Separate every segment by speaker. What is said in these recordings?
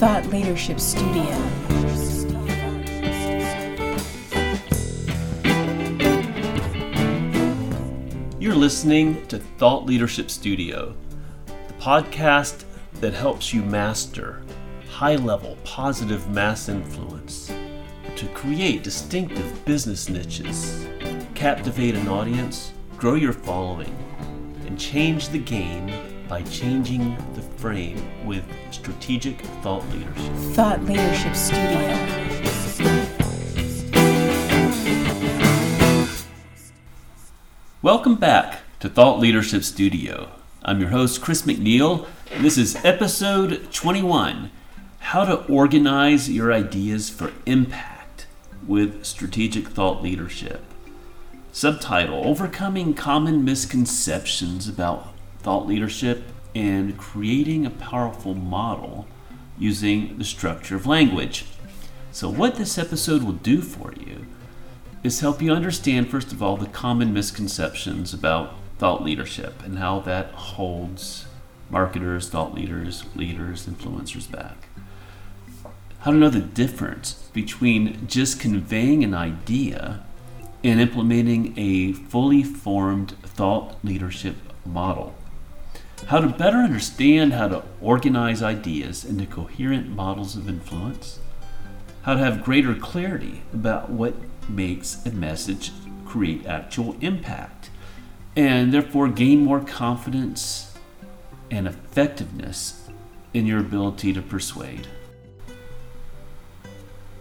Speaker 1: Thought Leadership Studio.
Speaker 2: You're listening to Thought Leadership Studio, the podcast that helps you master high level positive mass influence to create distinctive business niches, captivate an audience, grow your following, and change the game by changing frame with strategic thought leadership.
Speaker 1: Thought Leadership Studio.
Speaker 2: Welcome back to Thought Leadership Studio. I'm your host, Chris McNeil. This is episode 21 How to Organize Your Ideas for Impact with Strategic Thought Leadership. Subtitle Overcoming Common Misconceptions About Thought Leadership and Creating a Powerful Model Using the Structure of Language. So, what this episode will do for you is help you understand, first of all, the common misconceptions about thought leadership and how that holds marketers, thought leaders, leaders, influencers back. How to know the difference between just conveying an idea and implementing a fully formed thought leadership model. How to better understand how to organize ideas into coherent models of influence. How to have greater clarity about what makes a message create actual impact and therefore gain more confidence and effectiveness in your ability to persuade.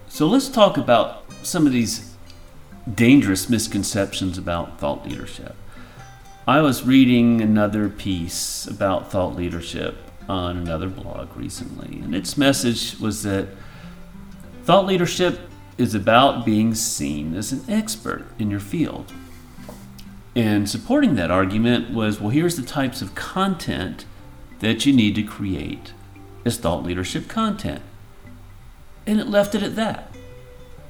Speaker 2: So let's talk about some of these dangerous misconceptions about thought leadership. I was reading another piece about thought leadership on another blog recently, and its message was that thought leadership is about being seen as an expert in your field. And supporting that argument was well, here's the types of content that you need to create as thought leadership content. And it left it at that.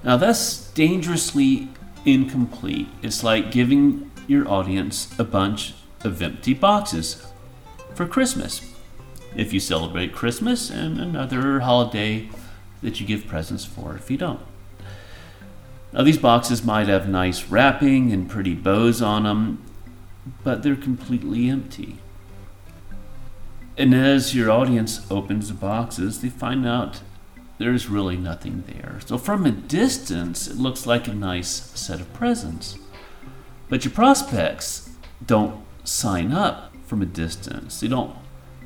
Speaker 2: Now, that's dangerously incomplete. It's like giving your audience a bunch of empty boxes for Christmas. If you celebrate Christmas and another holiday that you give presents for, if you don't. Now, these boxes might have nice wrapping and pretty bows on them, but they're completely empty. And as your audience opens the boxes, they find out there's really nothing there. So, from a distance, it looks like a nice set of presents. But your prospects don't sign up from a distance, they don't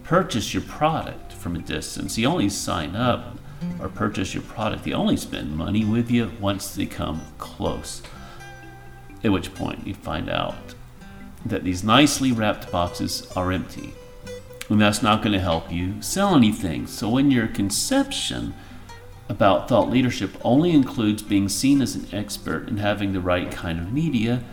Speaker 2: purchase your product from a distance. You only sign up or purchase your product. They only spend money with you once they come close. At which point you find out that these nicely wrapped boxes are empty. And that's not going to help you sell anything. So when your conception about thought leadership only includes being seen as an expert and having the right kind of media,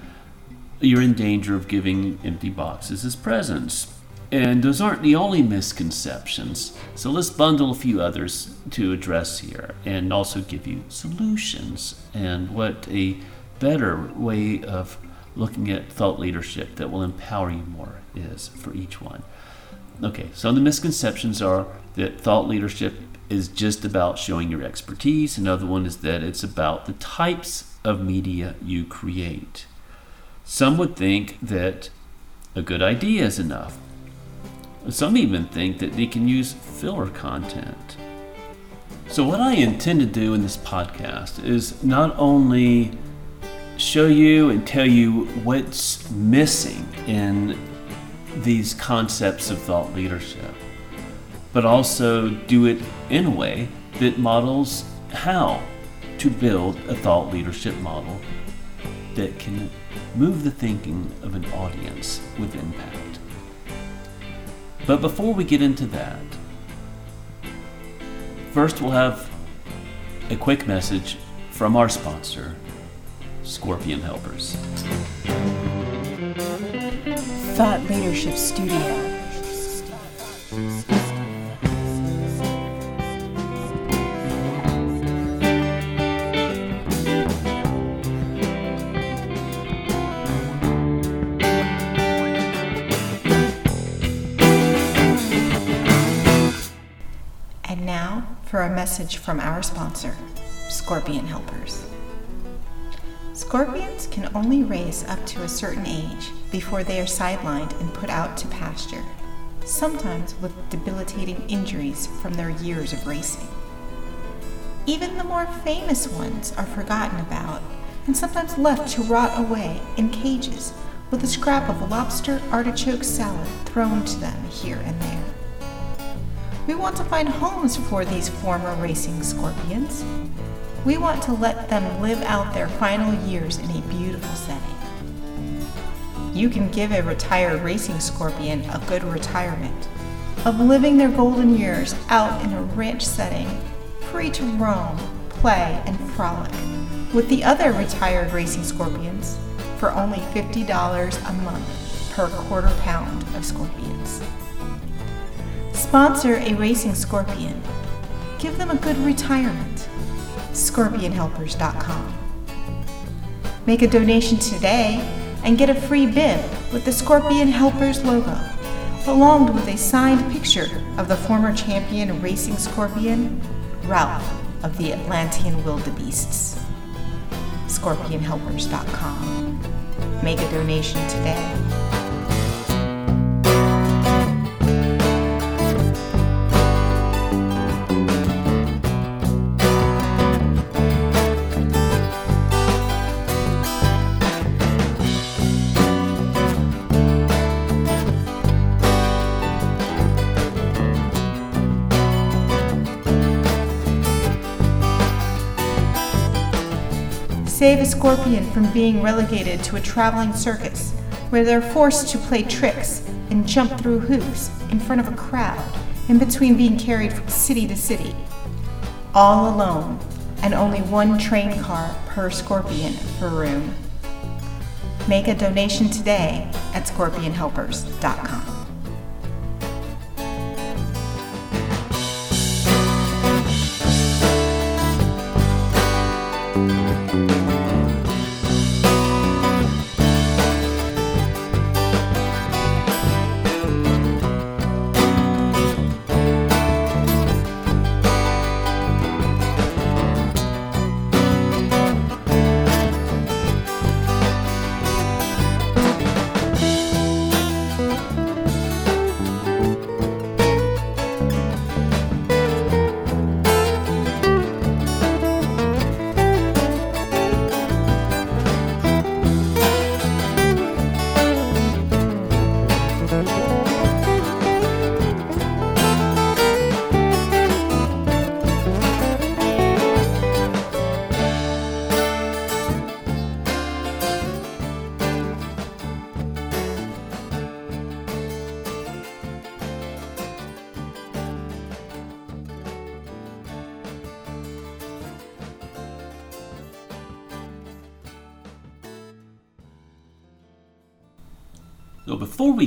Speaker 2: you're in danger of giving empty boxes as presents. And those aren't the only misconceptions. So let's bundle a few others to address here and also give you solutions and what a better way of looking at thought leadership that will empower you more is for each one. Okay, so the misconceptions are that thought leadership is just about showing your expertise. Another one is that it's about the types of media you create. Some would think that a good idea is enough. Some even think that they can use filler content. So, what I intend to do in this podcast is not only show you and tell you what's missing in these concepts of thought leadership, but also do it in a way that models how to build a thought leadership model that can move the thinking of an audience with impact. But before we get into that, first we'll have a quick message from our sponsor, Scorpion Helpers.
Speaker 1: Thought Leadership Studio.
Speaker 3: A message from our sponsor, Scorpion Helpers. Scorpions can only race up to a certain age before they are sidelined and put out to pasture, sometimes with debilitating injuries from their years of racing. Even the more famous ones are forgotten about and sometimes left to rot away in cages with a scrap of lobster artichoke salad thrown to them here and there. We want to find homes for these former racing scorpions. We want to let them live out their final years in a beautiful setting. You can give a retired racing scorpion a good retirement of living their golden years out in a ranch setting, free to roam, play, and frolic with the other retired racing scorpions for only $50 a month per quarter pound of scorpions. Sponsor a racing scorpion. Give them a good retirement. ScorpionHelpers.com. Make a donation today and get a free bib with the Scorpion Helpers logo, along with a signed picture of the former champion racing scorpion, Ralph of the Atlantean Wildebeests. ScorpionHelpers.com. Make a donation today. Save a scorpion from being relegated to a traveling circus where they're forced to play tricks and jump through hoops in front of a crowd in between being carried from city to city. All alone, and only one train car per scorpion per room. Make a donation today at scorpionhelpers.com.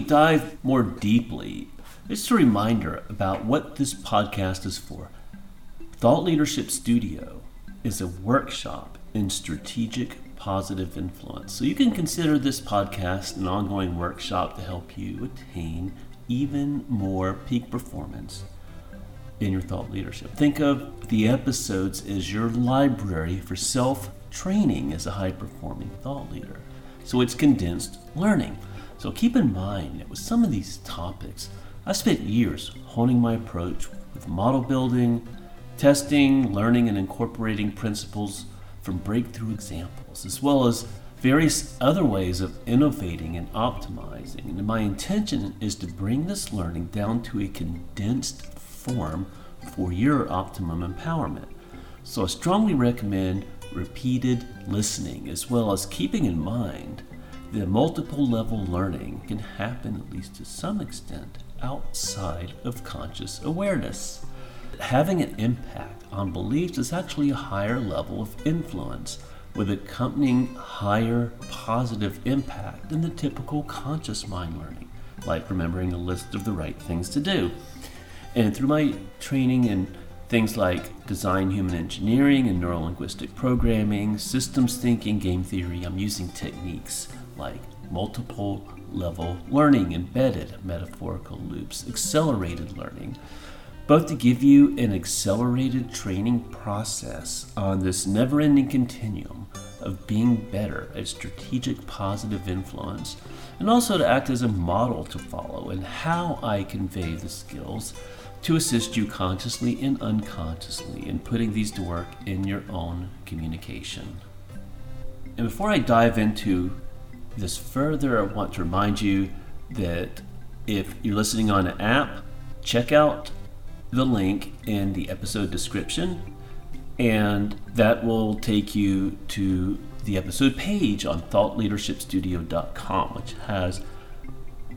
Speaker 2: dive more deeply, just a reminder about what this podcast is for. Thought Leadership Studio is a workshop in strategic positive influence. So you can consider this podcast an ongoing workshop to help you attain even more peak performance in your thought leadership. Think of the episodes as your library for self training as a high performing thought leader. So it's condensed learning. So keep in mind that with some of these topics, I spent years honing my approach with model building, testing, learning, and incorporating principles from breakthrough examples, as well as various other ways of innovating and optimizing. And my intention is to bring this learning down to a condensed form for your optimum empowerment. So I strongly recommend repeated listening as well as keeping in mind the multiple level learning can happen, at least to some extent, outside of conscious awareness. Having an impact on beliefs is actually a higher level of influence with accompanying higher positive impact than the typical conscious mind learning, like remembering a list of the right things to do. And through my training in things like design human engineering and neurolinguistic programming, systems thinking, game theory, I'm using techniques like multiple level learning, embedded metaphorical loops, accelerated learning, both to give you an accelerated training process on this never ending continuum of being better at strategic positive influence, and also to act as a model to follow in how I convey the skills to assist you consciously and unconsciously in putting these to work in your own communication. And before I dive into this further, I want to remind you that if you're listening on an app, check out the link in the episode description, and that will take you to the episode page on thoughtleadershipstudio.com, which has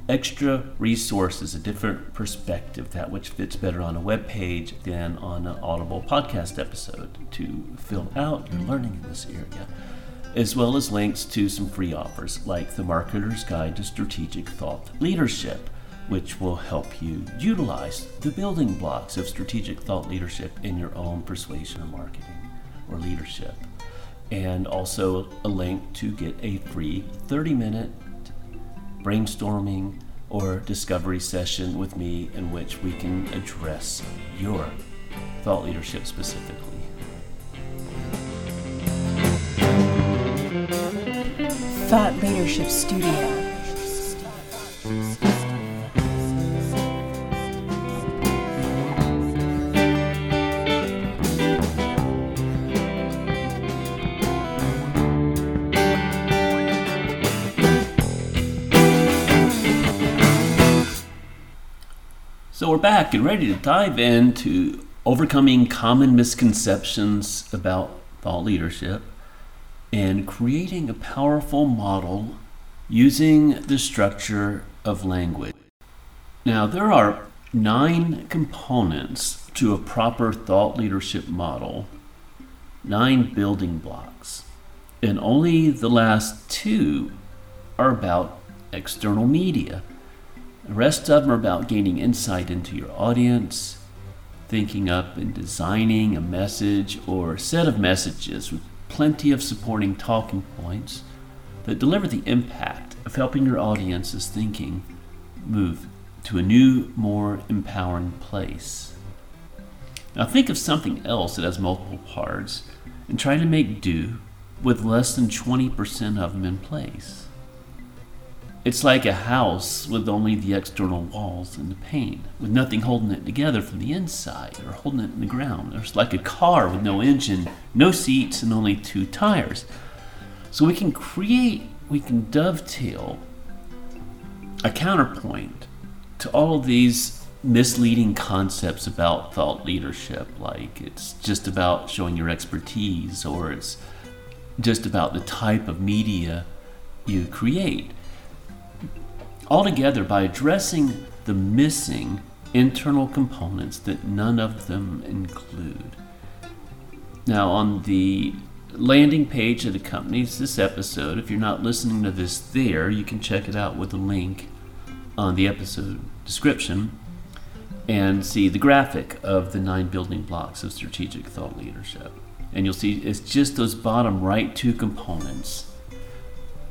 Speaker 2: extra resources, a different perspective, that which fits better on a web page than on an Audible podcast episode to fill out your learning in this area, as well as links to some free offers like the Marketer's Guide to Strategic Thought Leadership, which will help you utilize the building blocks of strategic thought leadership in your own persuasion or marketing or leadership. And also a link to get a free 30 minute brainstorming or discovery session with me in which we can address your thought leadership specifically.
Speaker 1: Thought Leadership Studio.
Speaker 2: So we're back and ready to dive into overcoming common misconceptions about thought leadership and creating a powerful model using the structure of language. Now, there are nine components to a proper thought leadership model, nine building blocks, and only the last two are about external media. The rest of them are about gaining insight into your audience, thinking up and designing a message or a set of messages plenty of supporting talking points that deliver the impact of helping your audience's thinking move to a new, more empowering place. Now, think of something else that has multiple parts and try to make do with less than 20% of them in place. It's like a house with only the external walls and the paint, with nothing holding it together from the inside or holding it in the ground. It's like a car with no engine, no seats, and only two tires. So we can create, we can dovetail a counterpoint to all of these misleading concepts about thought leadership, like it's just about showing your expertise or it's just about the type of media you create altogether by addressing the missing internal components that none of them include. Now, on the landing page that accompanies this episode, if you're not listening to this there, you can check it out with a link on the episode description and see the graphic of the nine building blocks of strategic thought leadership. And you'll see it's just those bottom right two components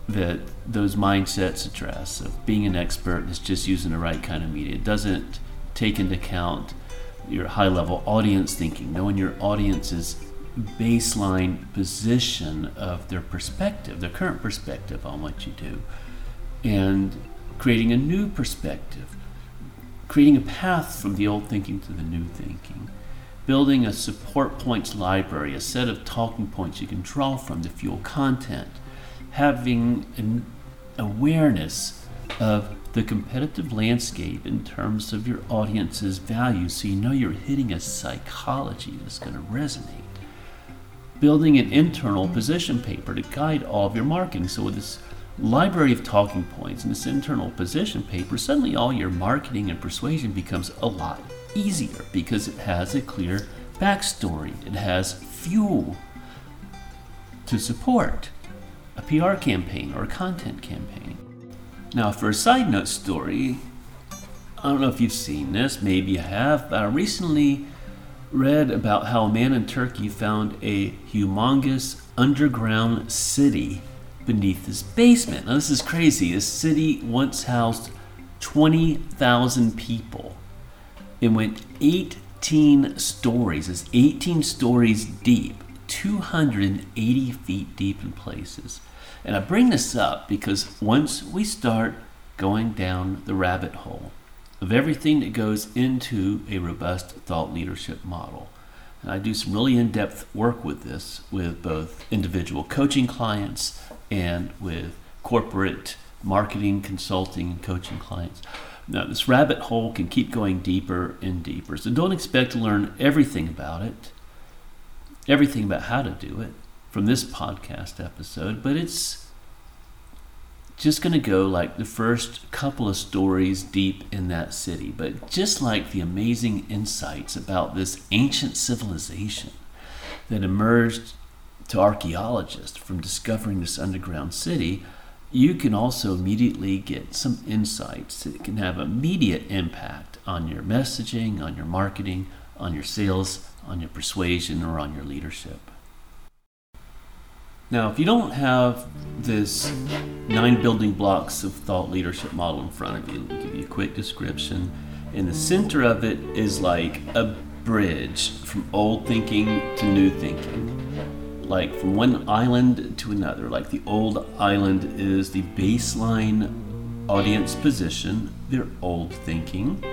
Speaker 2: that those mindsets address of being an expert is just using the right kind of media. It doesn't take into account your high level audience thinking, knowing your audience's baseline position of their perspective, their current perspective on what you do, and creating a new perspective, creating a path from the old thinking to the new thinking. Building a support points library, a set of talking points you can draw from to fuel content, having an awareness of the competitive landscape in terms of your audience's values so you know you're hitting a psychology that's going to resonate. Building an internal mm-hmm. position paper to guide all of your marketing. So, with this library of talking points and this internal position paper, suddenly all your marketing and persuasion becomes a lot easier because it has a clear backstory, it has fuel to support a PR campaign or a content campaign. Now, for a side note story, I don't know if you've seen this, maybe you have, but I recently read about how a man in Turkey found a humongous underground city beneath his basement. Now, this is crazy. This city once housed 20,000 people. It went 18 stories. It's 18 stories deep, 280 feet deep in places. And I bring this up because once we start going down the rabbit hole of everything that goes into a robust thought leadership model, and I do some really in depth work with this with both individual coaching clients and with corporate marketing, consulting, and coaching clients. Now, this rabbit hole can keep going deeper and deeper. So don't expect to learn everything about it, everything about how to do it from this podcast episode, but it's just going to go like the first couple of stories deep in that city. But just like the amazing insights about this ancient civilization that emerged to archaeologists from discovering this underground city, you can also immediately get some insights that can have immediate impact on your messaging, on your marketing, on your sales, on your persuasion, or on your leadership. Now, if you don't have this nine building blocks of thought leadership model in front of you, I'll give you a quick description. In the center of it is like a bridge from old thinking to new thinking like from one island to another. Like the old island is the baseline audience position, their old thinking,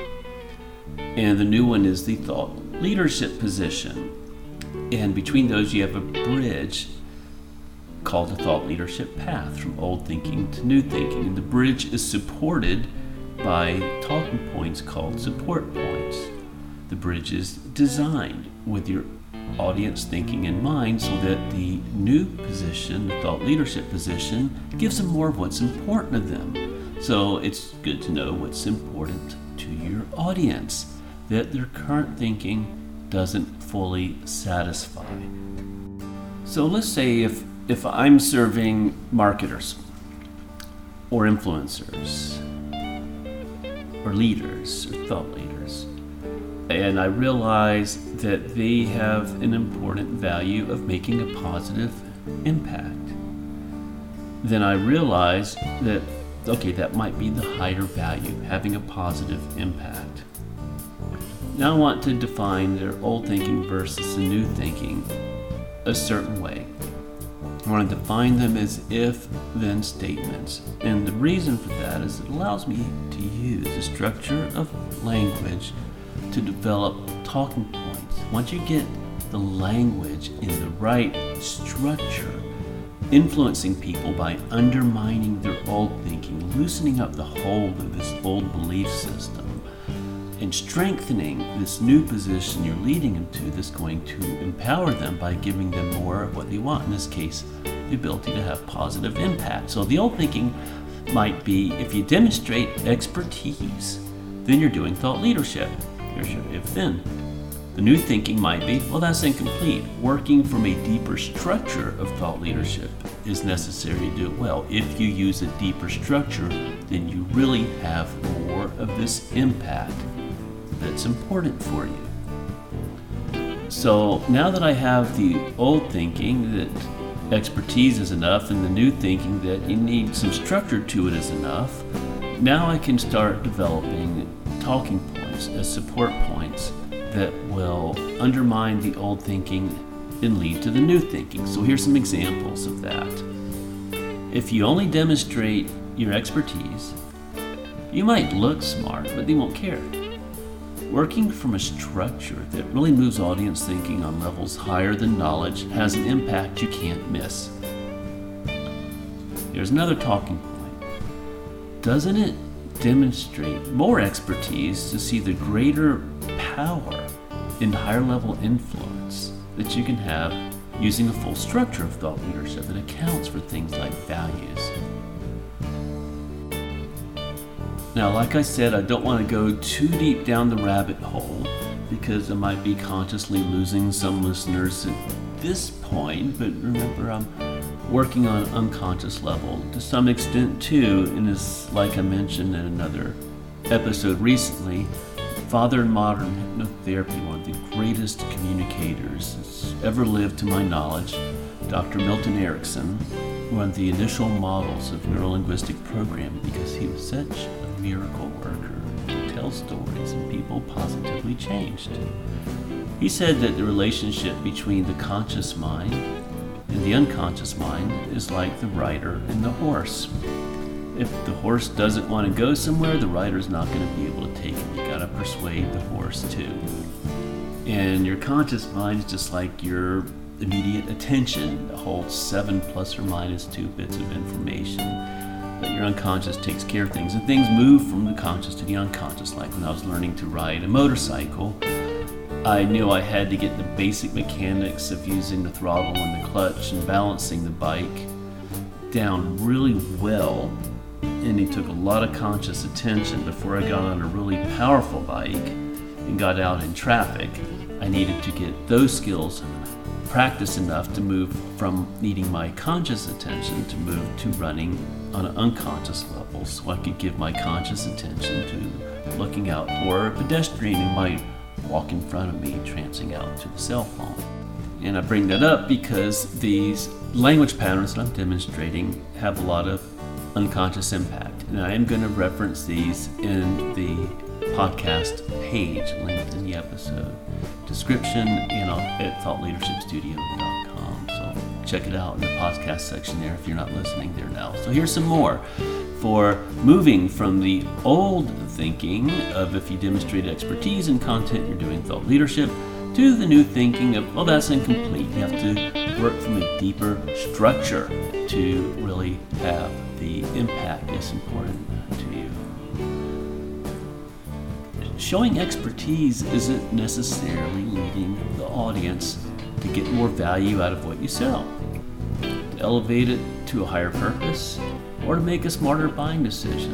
Speaker 2: and the new one is the thought leadership position. And between those, you have a bridge called the thought leadership path from old thinking to new thinking. And the bridge is supported by talking points called support points. The bridge is designed with your audience thinking in mind so that the new position, the thought leadership position, gives them more of what's important to them. So it's good to know what's important to your audience, that their current thinking doesn't fully satisfy. So let's say if, if I'm serving marketers or influencers or leaders or thought leaders, and I realize that they have an important value of making a positive impact. Then I realize that, okay, that might be the higher value, having a positive impact. Now I want to define their old thinking versus the new thinking a certain way. I want to define them as if then statements. And the reason for that is it allows me to use the structure of language to develop talking points. Once you get the language in the right structure, influencing people by undermining their old thinking, loosening up the hold of this old belief system, and strengthening this new position you're leading them to that's going to empower them by giving them more of what they want. In this case, the ability to have positive impact. So the old thinking might be if you demonstrate expertise, then you're doing thought leadership. Here's your if then. The new thinking might be, well, that's incomplete. Working from a deeper structure of thought leadership is necessary to do it well. If you use a deeper structure, then you really have more of this impact that's important for you. So now that I have the old thinking that expertise is enough and the new thinking that you need some structure to it is enough, now I can start developing talking points as support points that will undermine the old thinking and lead to the new thinking. So here's some examples of that. If you only demonstrate your expertise, you might look smart, but they won't care. Working from a structure that really moves audience thinking on levels higher than knowledge has an impact you can't miss. Here's another talking point. Doesn't it demonstrate more expertise to see the greater power in higher level influence that you can have using a full structure of thought leadership that accounts for things like values. Now, like I said, I don't want to go too deep down the rabbit hole because I might be consciously losing some listeners at this point, but remember, I'm working on unconscious level to some extent too, and as like I mentioned in another episode recently, father in modern hypnotherapy, one of the greatest communicators ever lived to my knowledge, Dr. Milton Erickson, one of the initial models of neurolinguistic programming because he was such a miracle worker. He tells stories and people positively changed. He said that the relationship between the conscious mind and the unconscious mind is like the rider and the horse. If the horse doesn't want to go somewhere, the rider's not going to be able to take him. Persuade the horse too. And your conscious mind is just like your immediate attention that holds seven plus or minus two bits of information. But your unconscious takes care of things, and things move from the conscious to the unconscious. Like when I was learning to ride a motorcycle, I knew I had to get the basic mechanics of using the throttle and the clutch and balancing the bike down really well. And it took a lot of conscious attention before I got on a really powerful bike and got out in traffic. I needed to get those skills practice enough to move from needing my conscious attention to move to running on an unconscious level so I could give my conscious attention to looking out for a pedestrian who might walk in front of me, trancing out to the cell phone. And I bring that up because these language patterns that I'm demonstrating have a lot of unconscious impact. And I am going to reference these in the podcast page linked in the episode description and at thoughtleadershipstudio.com. So check it out in the podcast section there if you're not listening there now. So here's some more for moving from the old thinking of if you demonstrate expertise in content, you're doing thought leadership, to the new thinking of, well, that's incomplete. You have to work from a deeper structure to really have the impact is important to you. Showing expertise isn't necessarily leading the audience to get more value out of what you sell, to elevate it to a higher purpose, or to make a smarter buying decision.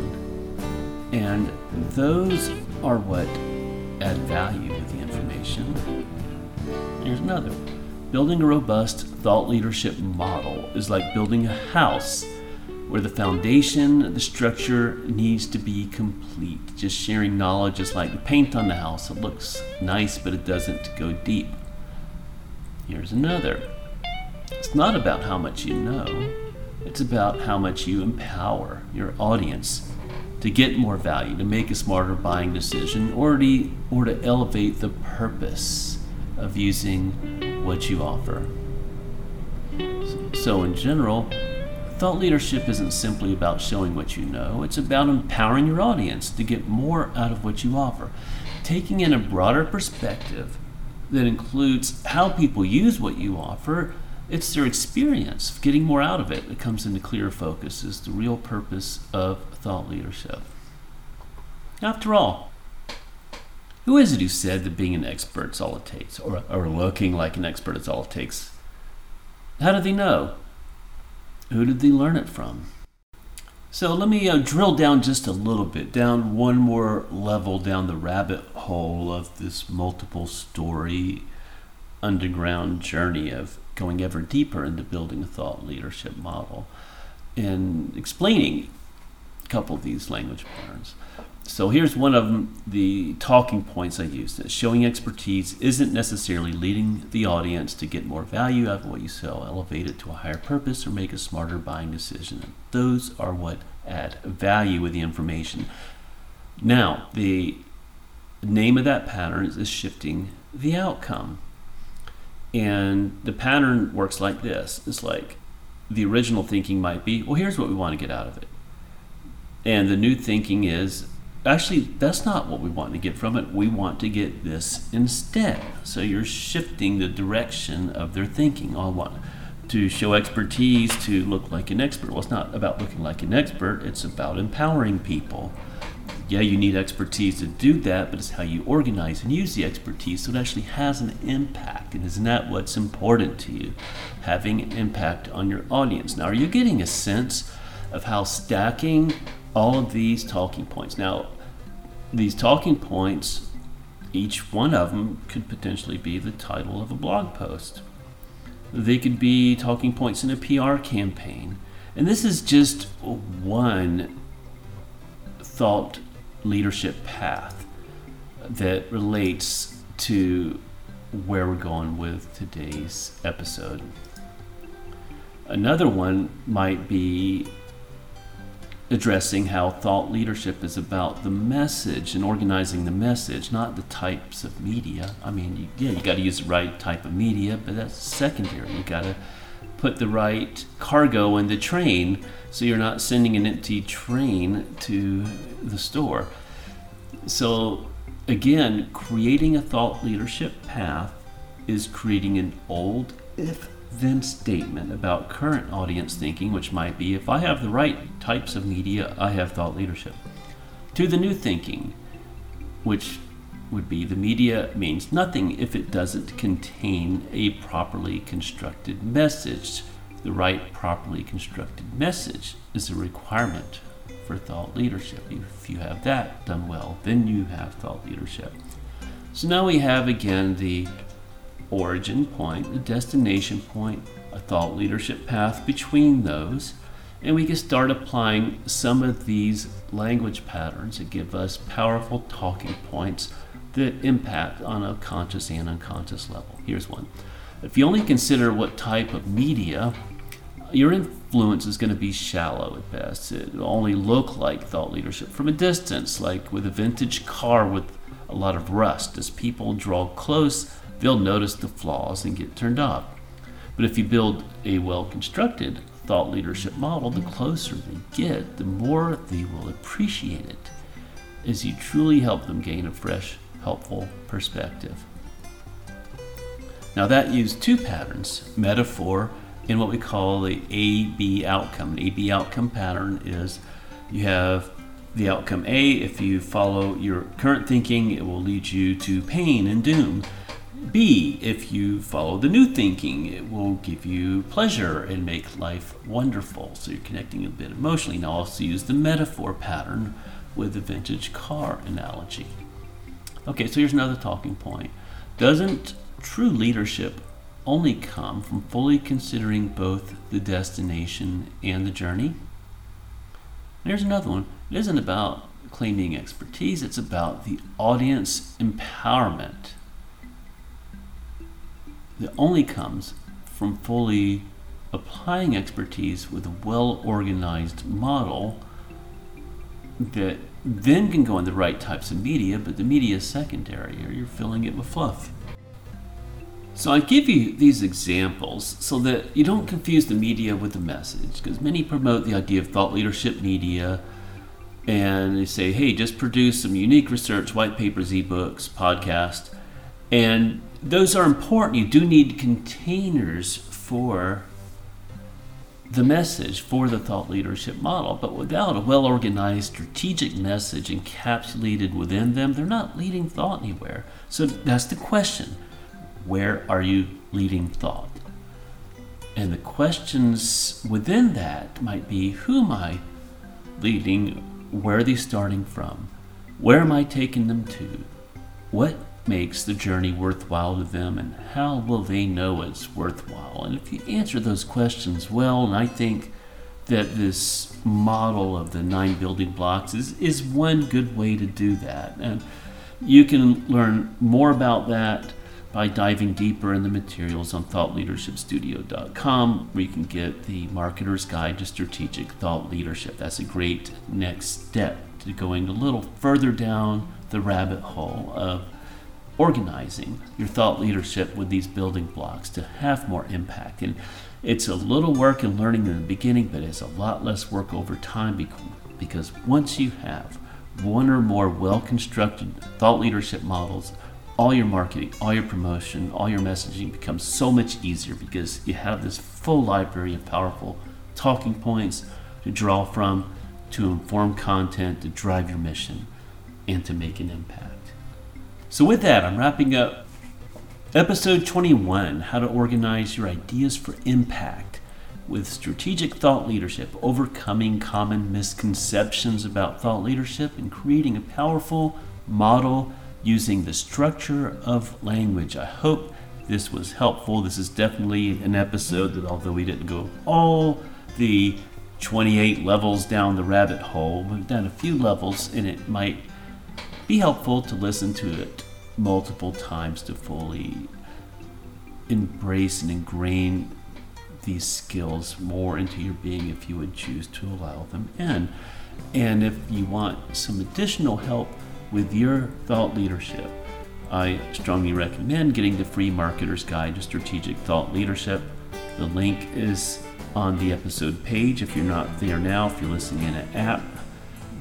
Speaker 2: And those are what add value with the information. Here's another. Building a robust thought leadership model is like building a house where the foundation, the structure needs to be complete. Just sharing knowledge is like the paint on the house. It looks nice, but it doesn't go deep. Here's another. It's not about how much you know, it's about how much you empower your audience to get more value, to make a smarter buying decision, or to, or to elevate the purpose of using what you offer. So, in general, thought leadership isn't simply about showing what you know, it's about empowering your audience to get more out of what you offer. Taking in a broader perspective that includes how people use what you offer it's their experience, of getting more out of it, that comes into clearer focus, is the real purpose of thought leadership. After all, who is it who said that being an expert is all it takes, or, or looking like an expert is all it takes? How do they know? Who did they learn it from? So let me uh, drill down just a little bit, down one more level down the rabbit hole of this multiple story underground journey of going ever deeper into building a thought leadership model and explaining a couple of these language patterns. So here's one of the talking points I use. Showing expertise isn't necessarily leading the audience to get more value out of what you sell, elevate it to a higher purpose, or make a smarter buying decision. Those are what add value with the information. Now, the name of that pattern is shifting the outcome. And the pattern works like this it's like the original thinking might be, well, here's what we want to get out of it. And the new thinking is, actually, that's not what we want to get from it. We want to get this instead. So you're shifting the direction of their thinking. Oh, I want to show expertise to look like an expert. Well, it's not about looking like an expert, it's about empowering people yeah, you need expertise to do that, but it's how you organize and use the expertise so it actually has an impact. And isn't that what's important to you? Having an impact on your audience. Now, are you getting a sense of how stacking all of these talking points? Now, these talking points, each one of them could potentially be the title of a blog post. They could be talking points in a PR campaign. And this is just one thought leadership path that relates to where we're going with today's episode. Another one might be addressing how thought leadership is about the message and organizing the message, not the types of media. I mean, you, yeah, you got to use the right type of media, but that's secondary. You got to put the right cargo in the train so you're not sending an empty train to the store. So, again, creating a thought leadership path is creating an old if then statement about current audience thinking, which might be if I have the right types of media, I have thought leadership. To the new thinking, which would be the media means nothing if it doesn't contain a properly constructed message. The right properly constructed message is a requirement for thought leadership. If you have that done well, then you have thought leadership. So now we have again the origin point, the destination point, a thought leadership path between those, and we can start applying some of these language patterns that give us powerful talking points that impact on a conscious and unconscious level. Here's one. If you only consider what type of media, your influence is going to be shallow at best. It will only look like thought leadership from a distance, like with a vintage car with a lot of rust. As people draw close, they'll notice the flaws and get turned off. But if you build a well constructed thought leadership model, the closer they get, the more they will appreciate it as you truly help them gain a fresh, helpful perspective. Now, that used two patterns metaphor and what we call the A B outcome. An A B outcome pattern is you have the outcome A, if you follow your current thinking, it will lead you to pain and doom. B, if you follow the new thinking, it will give you pleasure and make life wonderful. So you're connecting a bit emotionally. Now, I'll also use the metaphor pattern with the vintage car analogy. Okay, so here's another talking point. Doesn't true leadership only come from fully considering both the destination and the journey? Here's another one. It isn't about claiming expertise, it's about the audience empowerment that only comes from fully applying expertise with a well organized model that then can go in the right types of media, but the media is secondary, or you're filling it with fluff. So I give you these examples so that you don't confuse the media with the message, because many promote the idea of thought leadership media, and they say, "Hey, just produce some unique research, white papers, ebooks, podcast," and those are important. You do need containers for the message for the thought leadership model, but without a well organized strategic message encapsulated within them, they're not leading thought anywhere. So that's the question where are you leading thought? And the questions within that might be who am I leading? Where are they starting from? Where am I taking them to? What makes the journey worthwhile to them and how will they know it's worthwhile? And if you answer those questions well, and I think that this model of the nine building blocks is, is one good way to do that. And you can learn more about that by diving deeper in the materials on thoughtleadershipstudio.com, where you can get the Marketer's Guide to Strategic Thought Leadership. That's a great next step to going a little further down the rabbit hole of organizing your thought leadership with these building blocks to have more impact. And it's a little work and learning in the beginning, but it's a lot less work over time because once you have one or more well constructed thought leadership models, all your marketing, all your promotion, all your messaging becomes so much easier because you have this full library of powerful talking points to draw from, to inform content, to drive your mission, and to make an impact. So, with that, I'm wrapping up episode 21 How to Organize Your Ideas for Impact with Strategic Thought Leadership, overcoming common misconceptions about thought leadership and creating a powerful model using the structure of language. I hope this was helpful. This is definitely an episode that, although we didn't go all the 28 levels down the rabbit hole, we've done a few levels, and it might be helpful to listen to it multiple times to fully embrace and ingrain these skills more into your being if you would choose to allow them in. And if you want some additional help with your thought leadership, I strongly recommend getting the free Marketer's Guide to Strategic Thought Leadership. The link is on the episode page if you're not there now, if you're listening in an app.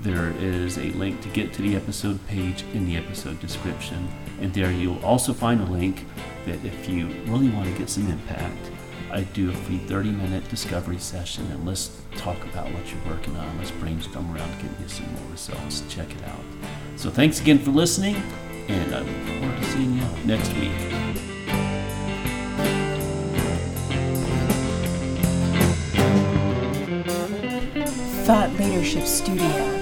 Speaker 2: There is a link to get to the episode page in the episode description. And there you'll also find a link that if you really want to get some impact, I do a free 30 minute discovery session and let's talk about what you're working on. Let's brainstorm around getting you some more results. Check it out. So thanks again for listening, and I look forward to seeing you next week.
Speaker 1: Thought Leadership Studio.